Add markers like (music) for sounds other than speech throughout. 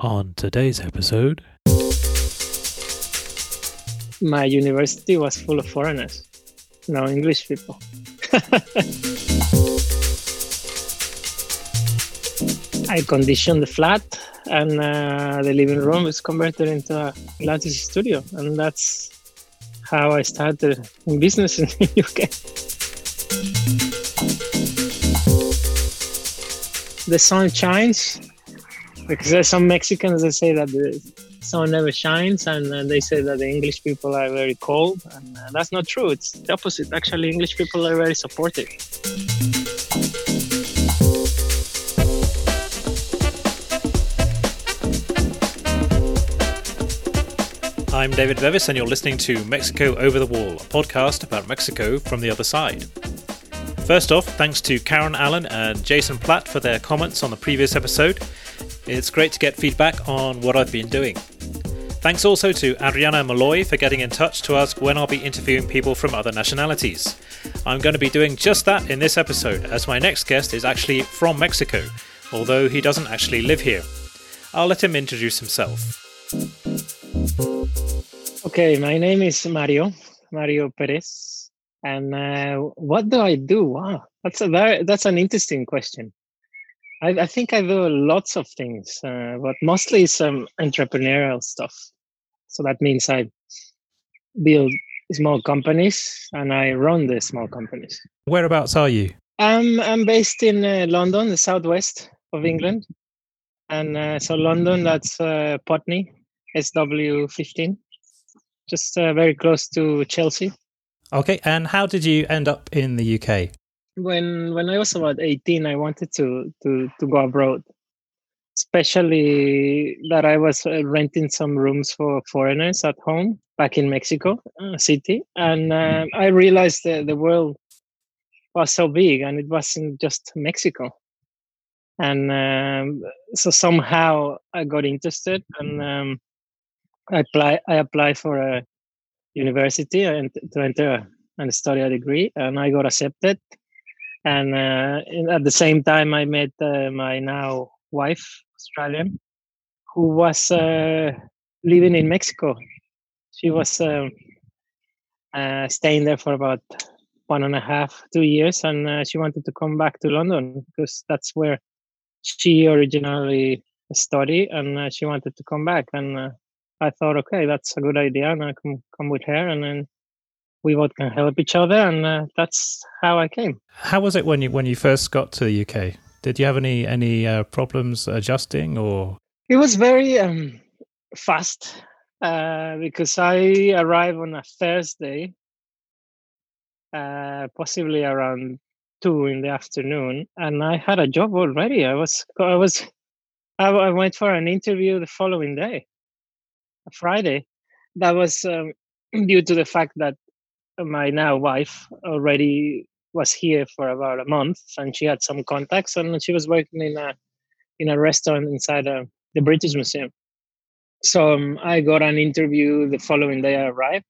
On today's episode, my university was full of foreigners, no English people. (laughs) I conditioned the flat, and uh, the living room was converted into a Pilates studio, and that's how I started in business in the (laughs) UK. The sun shines because there's some Mexicans that say that the sun never shines, and uh, they say that the English people are very cold, and uh, that's not true. It's the opposite. Actually, English people are very supportive. I'm David Bevis, and you're listening to Mexico Over the Wall, a podcast about Mexico from the other side. First off, thanks to Karen Allen and Jason Platt for their comments on the previous episode. It's great to get feedback on what I've been doing. Thanks also to Adriana Malloy for getting in touch to ask when I'll be interviewing people from other nationalities. I'm going to be doing just that in this episode, as my next guest is actually from Mexico, although he doesn't actually live here. I'll let him introduce himself. Okay, my name is Mario, Mario Perez. And uh, what do I do? Wow, that's a very that's an interesting question. I, I think I do lots of things, uh, but mostly some entrepreneurial stuff. So that means I build small companies and I run the small companies. Whereabouts are you? I'm I'm based in uh, London, the southwest of England, and uh, so London that's uh, Putney, SW15, just uh, very close to Chelsea. Okay, and how did you end up in the UK? When when I was about 18, I wanted to to to go abroad. Especially that I was uh, renting some rooms for foreigners at home back in Mexico uh, City, and uh, I realized that the world was so big, and it wasn't just Mexico. And um, so somehow I got interested, and um, I apply I applied for a university and to enter and study a degree, and I got accepted and uh, at the same time i met uh, my now wife australian who was uh, living in mexico. She was um, uh, staying there for about one and a half two years and uh, she wanted to come back to london because that's where she originally studied and uh, she wanted to come back. And i thought okay that's a good idea and i can come with her and then we both can help each other, and uh, that's how I came. How was it when you when you first got to the UK? Did you have any any uh, problems adjusting, or it was very um, fast uh, because I arrived on a Thursday, uh, possibly around two in the afternoon, and I had a job already. I was I was I, went for an interview the following day, a Friday. That was um, (clears throat) due to the fact that my now wife already was here for about a month and she had some contacts and she was working in a in a restaurant inside a, uh, the British Museum. So um, I got an interview the following day I arrived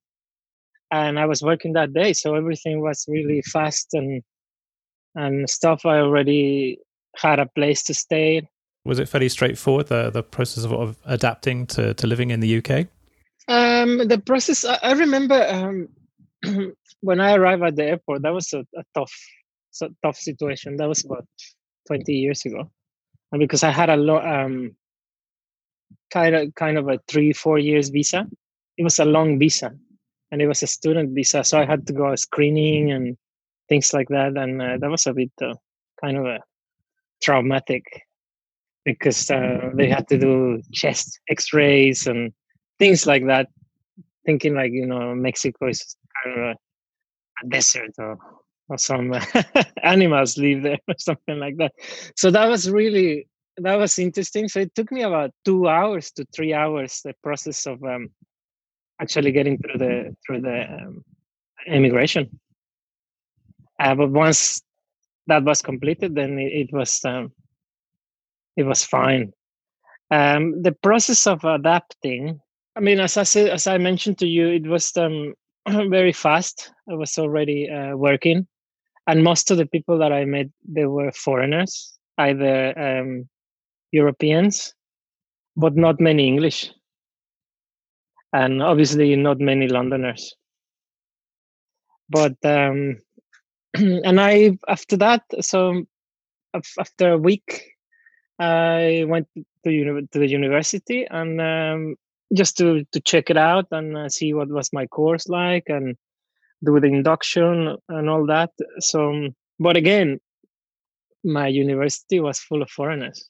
and I was working that day so everything was really fast and and stuff I already had a place to stay. Was it fairly straightforward the the process of, of adapting to, to living in the UK? Um, the process I, I remember um, (clears throat) when I arrived at the airport, that was a, a tough, a tough situation. That was about 20 years ago, and because I had a lot, um, kind of, kind of a three, four years visa. It was a long visa, and it was a student visa, so I had to go screening and things like that, and uh, that was a bit uh, kind of a traumatic because uh, they had to do chest X-rays and things like that. Thinking like you know Mexico is kind of a, a desert or or some (laughs) animals live there or something like that. So that was really that was interesting. So it took me about two hours to three hours the process of um, actually getting through the through the um, immigration. Uh, but once that was completed, then it, it was um, it was fine. Um, the process of adapting. I mean, as I said, as I mentioned to you, it was um, (laughs) very fast. I was already uh, working, and most of the people that I met they were foreigners, either um, Europeans but not many English, and obviously not many Londoners. But um, (clears throat) and I after that, so after a week, I went to to the university and um, just to to check it out and uh, see what was my course like and do the induction and all that. So, but again, my university was full of foreigners,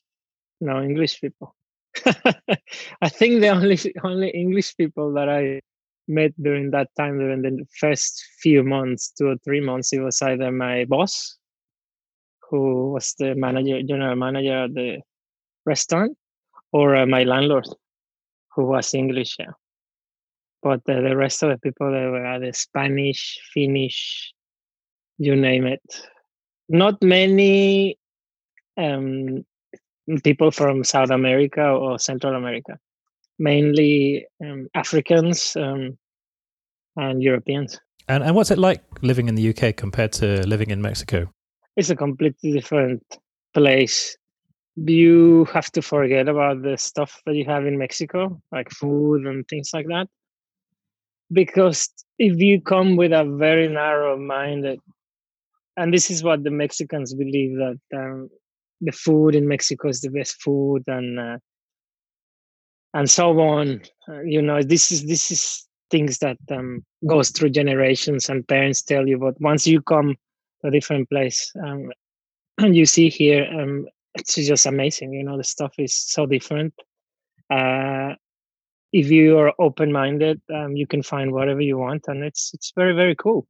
no English people. (laughs) I think the only only English people that I met during that time during the first few months, two or three months, it was either my boss, who was the manager, general manager of the restaurant, or uh, my landlord, who was English. Yeah. But uh, the rest of the people they were either Spanish, Finnish, you name it. Not many um, people from South America or Central America, mainly um, Africans um, and Europeans. And, and what's it like living in the UK compared to living in Mexico? It's a completely different place. You have to forget about the stuff that you have in Mexico, like food and things like that. Because if you come with a very narrow minded, and this is what the Mexicans believe that um, the food in Mexico is the best food and uh, and so on. Uh, you know, this is this is things that um, goes through generations, and parents tell you. But once you come to a different place, um, and (clears throat) you see here, um, it's just amazing. You know, the stuff is so different. Uh, if you are open-minded, um, you can find whatever you want, and it's it's very very cool.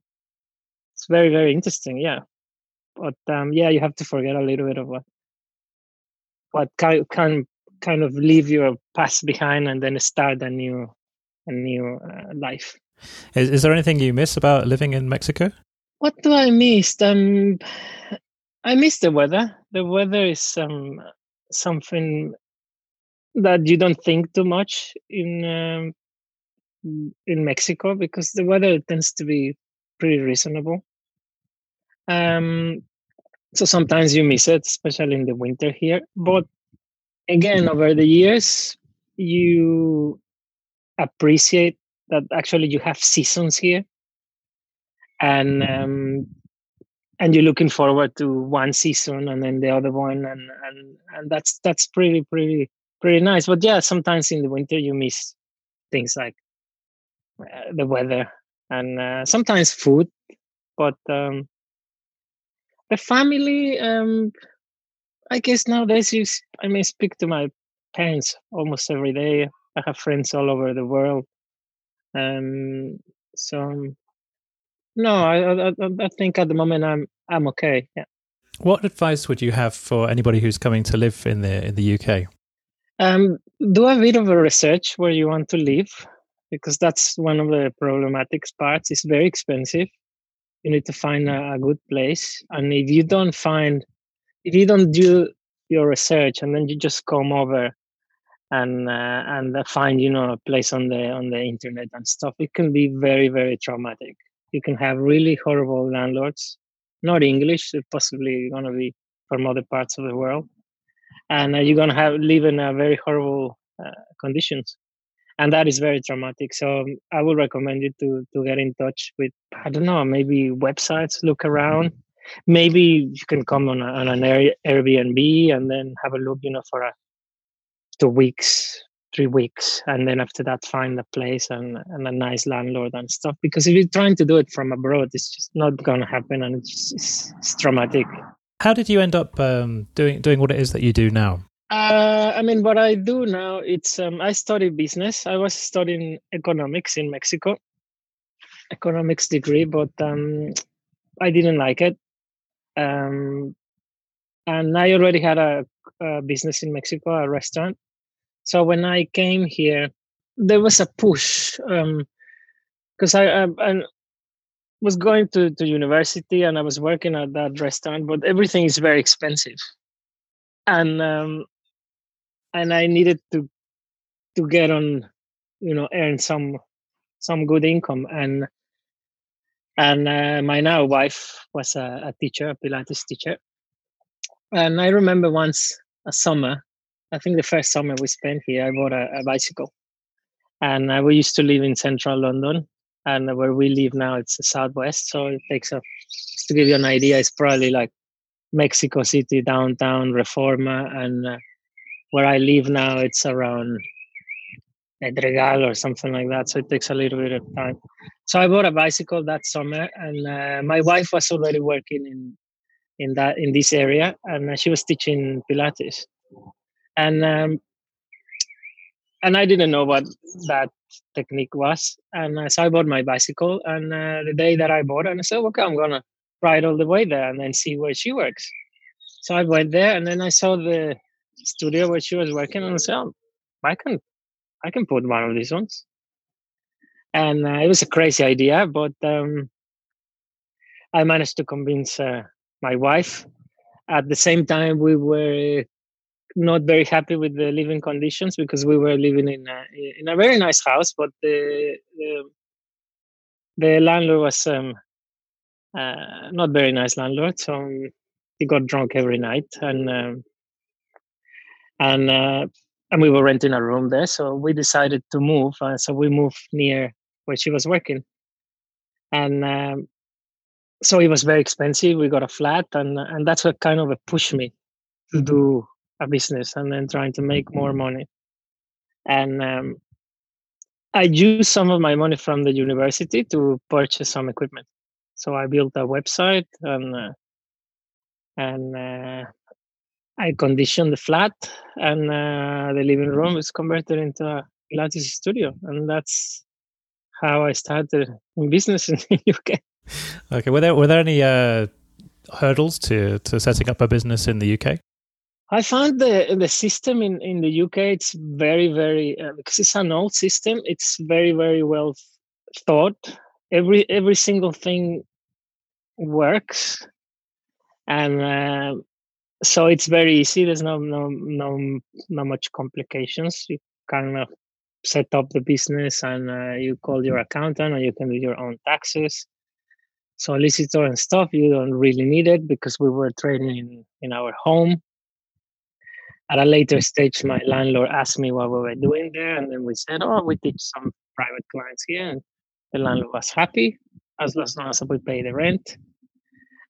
It's very very interesting. Yeah, but um, yeah, you have to forget a little bit of what what can can kind of leave your past behind and then start a new a new uh, life. Is, is there anything you miss about living in Mexico? What do I miss? Um, I miss the weather. The weather is um, something that you don't think too much in um, in Mexico because the weather tends to be pretty reasonable. Um, so sometimes you miss it, especially in the winter here. But again, over the years, you appreciate that actually you have seasons here, and mm-hmm. um, and you're looking forward to one season and then the other one, and and and that's that's pretty pretty pretty nice. But yeah, sometimes in the winter you miss things like uh, the weather and uh, sometimes food, but um, the family um i guess nowadays you i may speak to my parents almost every day. I have friends all over the world. Um so no i i, I think at the moment i'm i'm okay yeah. What advice would you have for anybody who's coming to live in the in the uk um do a bit of a research where you want to live because that's one of the problematic parts. It's very expensive. You need to find a, a good place. And if you don't find if you don't do your research and then you just come over and uh, and find you know a place on the on the internet and stuff it can be very very traumatic you can have really horrible landlords not english possibly going to be from other parts of the world and uh, you're going to have live in a very horrible uh, conditions and that is very traumatic. So um, I would recommend you to to get in touch with I don't know maybe websites, look around. Maybe you can come on, a, on an Airbnb and then have a look, you know, for a two weeks, three weeks, and then after that find a place and, and a nice landlord and stuff. Because if you're trying to do it from abroad, it's just not going to happen, and it's, it's, it's traumatic. How did you end up um, doing doing what it is that you do now? Uh, I mean, what I do now, it's um, I study business. I was studying economics in Mexico, economics degree, but um, I didn't like it. Um, and I already had a, a business in Mexico, a restaurant. So when I came here, there was a push because um, I, I, I was going to, to university and I was working at that restaurant, but everything is very expensive. And um, and I needed to to get on, you know, earn some some good income. And and uh, my now wife was a, a, teacher, a Pilates teacher, and I remember once a summer I think the first summer we spent here, I bought a, a bicycle, and uh, we used to live in central London, and where we live now, it's southwest. So it takes a just to give you an idea, it's probably like Mexico City downtown, Reforma, and uh, where I live now, it's around Pedregal or something like that. So it takes a little bit of time. So I bought a bicycle that summer, and uh, my wife was already working in in that in this area, and uh, she was teaching Pilates, and um, and I didn't know what that technique was, and uh, so I bought my bicycle, and uh, the day that I bought it, and I said, okay, I'm gonna ride all the way there and then see where she works. So I went there, and then I saw the studio where she was working, and I said, oh, I can I can put one of these ones. And uh, it was a crazy idea, but um, I managed to convince uh, my wife. At the same time, we were not very happy with the living conditions because we were living in a, in a very nice house, but the the, the landlord was um, uh, not very nice landlord. So he got drunk every night, and um, and uh, and we were renting a room there. So we decided to move. Uh, so we moved near where she was working, and um, so it was very expensive. We got a flat, and and that's what kind of pushed me to do a business and then trying to make more money. And um, I used some of my money from the university to purchase some equipment. So I built a website and uh, and uh, I conditioned the flat, and uh, the living room is converted into a Pilates studio, and that's how I started in business in the (laughs) UK. Okay, were there were there any uh, hurdles to to setting up a business in the UK? I found the the system in in the UK it's very very uh, because it's an old system. It's very very well thought. Every every single thing works, and uh, so it's very easy. There's no no no not much complications. You kind of set up the business and uh, you call your accountant, and you can do your own taxes. Solicitor and stuff you don't really need it because we were trading in, in our home. At a later stage, my landlord asked me what we were doing there, and then we said, "Oh, we teach some private clients here." And the landlord was happy as long as we pay the rent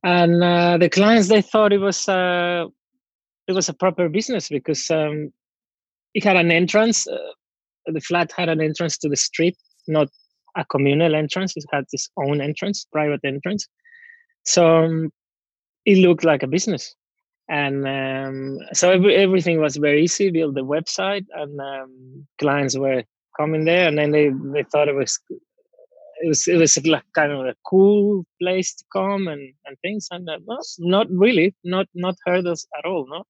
and uh, the clients they thought it was uh, it was a proper business because um, it had an entrance. Uh, the flat had an entrance to the street, not a communal entrance. It had its own entrance, private entrance. So um, it looked like a business, and um, so every, everything was very easy. Build the website, and um, clients were coming there, and then they they thought it was it was it was like kind of a cool place to come and and things. And uh, well, not really not not hurt us at all no.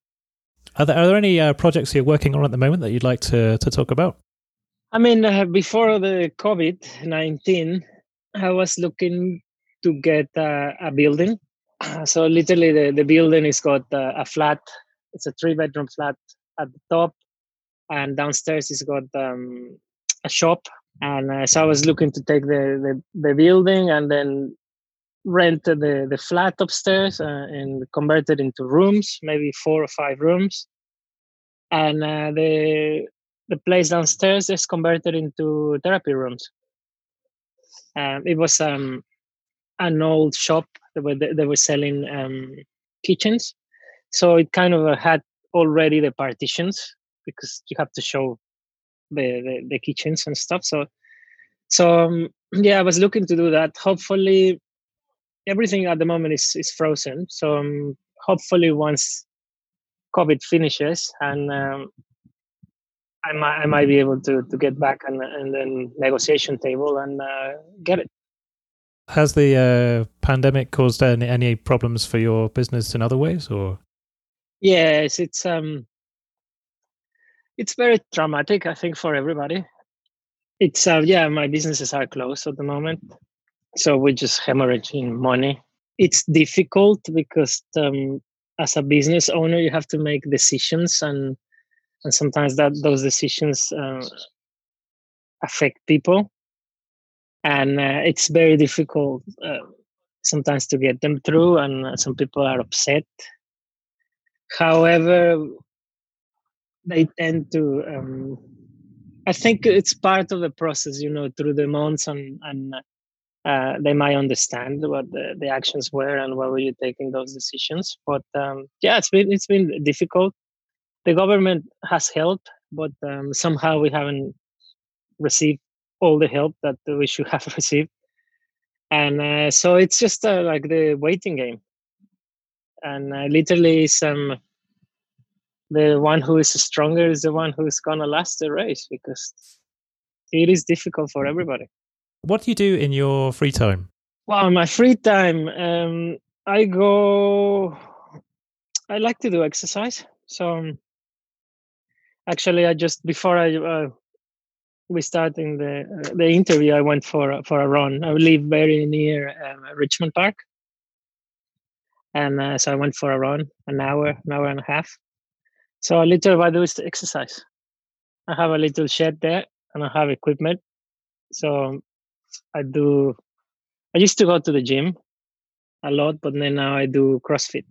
Are there, are there any uh, projects you're working on at the moment that you'd like to to talk about? I mean uh, before the covid-19 i was looking to get uh, a building (clears throat) so literally the, the building is got uh, a flat it's a three bedroom flat at the top. And downstairs it's got um, a shop. And uh, so I was looking to take the, the, the building and then rent the the flat upstairs uh, and convert it into rooms, maybe four or five rooms, and uh, the the place downstairs is converted into therapy rooms. Um, it was um, an old shop that were they were selling um, kitchens, so it kind of had already the partitions because you have to show the, the, the kitchens and stuff. So so um, yeah, I was looking to do that. Hopefully, everything at the moment is is frozen. So um, hopefully, once COVID finishes and um, I might I might be able to to get back and and then negotiation table and uh, get it. Has the uh, pandemic caused any any problems for your business in other ways, or? Yes, it's um, it's very traumatic. I think for everybody. It's uh, yeah, my businesses are closed at the moment, so we're just hemorrhaging money. It's difficult because um, as a business owner, you have to make decisions, and and sometimes that those decisions uh, affect people, and uh, it's very difficult uh, sometimes to get them through, and uh, some people are upset. However, they tend to. Um, I think it's part of the process, you know, through the months and and uh, they might understand what the, the actions were and why were you taking those decisions. But um, yeah, it's been it's been difficult. The government has helped, but um, somehow we haven't received all the help that we should (laughs) have received, and uh, so it's just uh, like the waiting game. And uh, literally, some the one who is stronger is the one who is gonna last the race because it is difficult for everybody. What do you do in your free time? Well, my free time, um, I go. I like to do exercise. So, um, actually, I just before I uh, we start in the uh, the interview, I went for for a run. I live very near um, Richmond Park, and uh, so I went for a run, an hour, an hour and a half. So a little I do is exercise. I have a little shed there, and I have equipment. So I do. I used to go to the gym a lot, but then now I do CrossFit.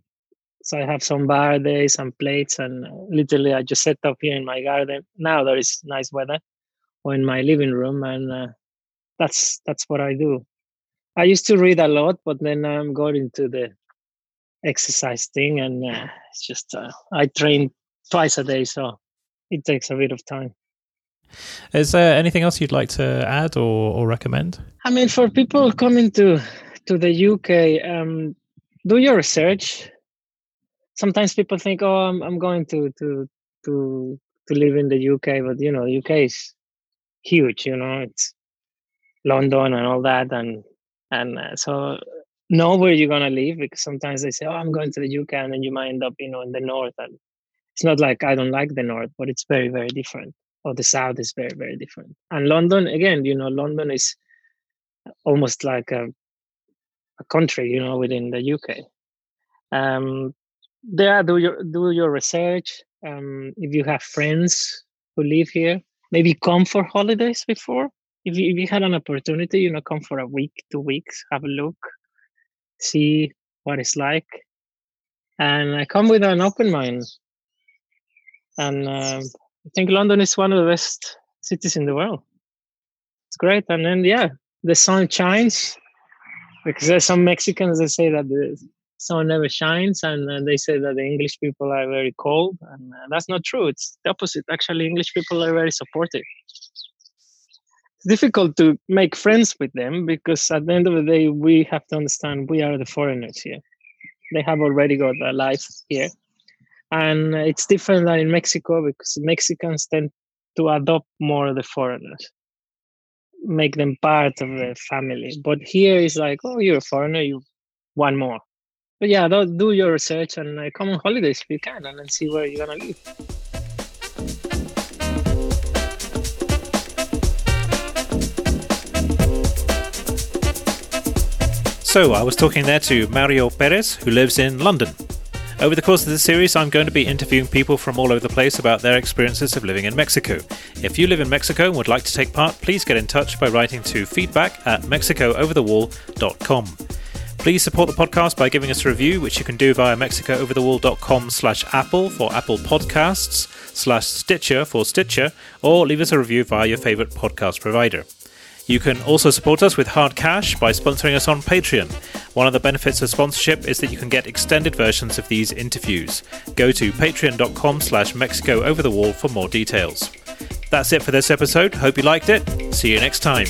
So I have some bar days, some plates, and literally I just set up here in my garden. Now there is nice weather, or in my living room, and uh, that's that's what I do. I used to read a lot, but then I'm going into the exercise thing, and uh, it's just uh, I train twice a day, so it takes a bit of time. Is there anything else you'd like to add or, or recommend? I mean, for people coming to to the UK, um, do your research. Sometimes people think, "Oh, I'm, I'm going to to to to live in the UK," but you know, UK is huge. You know, it's London and all that, and and uh, so know where you're gonna live because sometimes they say, "Oh, I'm going to the UK," and then you might end up, you know, in the north. And it's not like I don't like the north, but it's very very different or the south is very very different and london again you know london is almost like a, a country you know within the uk um there do your do your research um if you have friends who live here maybe come for holidays before. If you, if you had an opportunity you know come for a week two weeks have a look see what it's like. And i come with an open mind. And um, I think London is one of the best cities in the world. It's great, and then yeah, the sun shines because there's some Mexicans that say that the sun never shines, and uh, they say that the English people are very cold, and uh, that's not true. It's the opposite. Actually, English people are very supportive. It's difficult to make friends with them because at the end of the day, we have to understand we are the foreigners here. They have already got a life here and it's different than in Mexico because Mexicans tend to adopt more the foreigners, make them part of the family. But here it's like, oh, you're a foreigner, you want more. But yeah, do your research and uh, come on holidays if you can, and then see where you're gonna live. So I was talking there to Mario Perez, who lives in London. Over the course of this series, I'm going to be interviewing people from all over the place about their experiences of living in Mexico. If you live in Mexico and would like to take part, please get in touch by writing to feedback at mexicooverthewall.com. Please support the podcast by giving us a review, which you can do via mexicooverthewall.com slash apple for Apple Podcasts, slash Stitcher for Stitcher, or leave us a review via your favourite podcast provider. You can also support us with hard cash by sponsoring us on Patreon. One of the benefits of sponsorship is that you can get extended versions of these interviews. Go to patreon.com slash Mexico over the wall for more details. That's it for this episode. Hope you liked it. See you next time.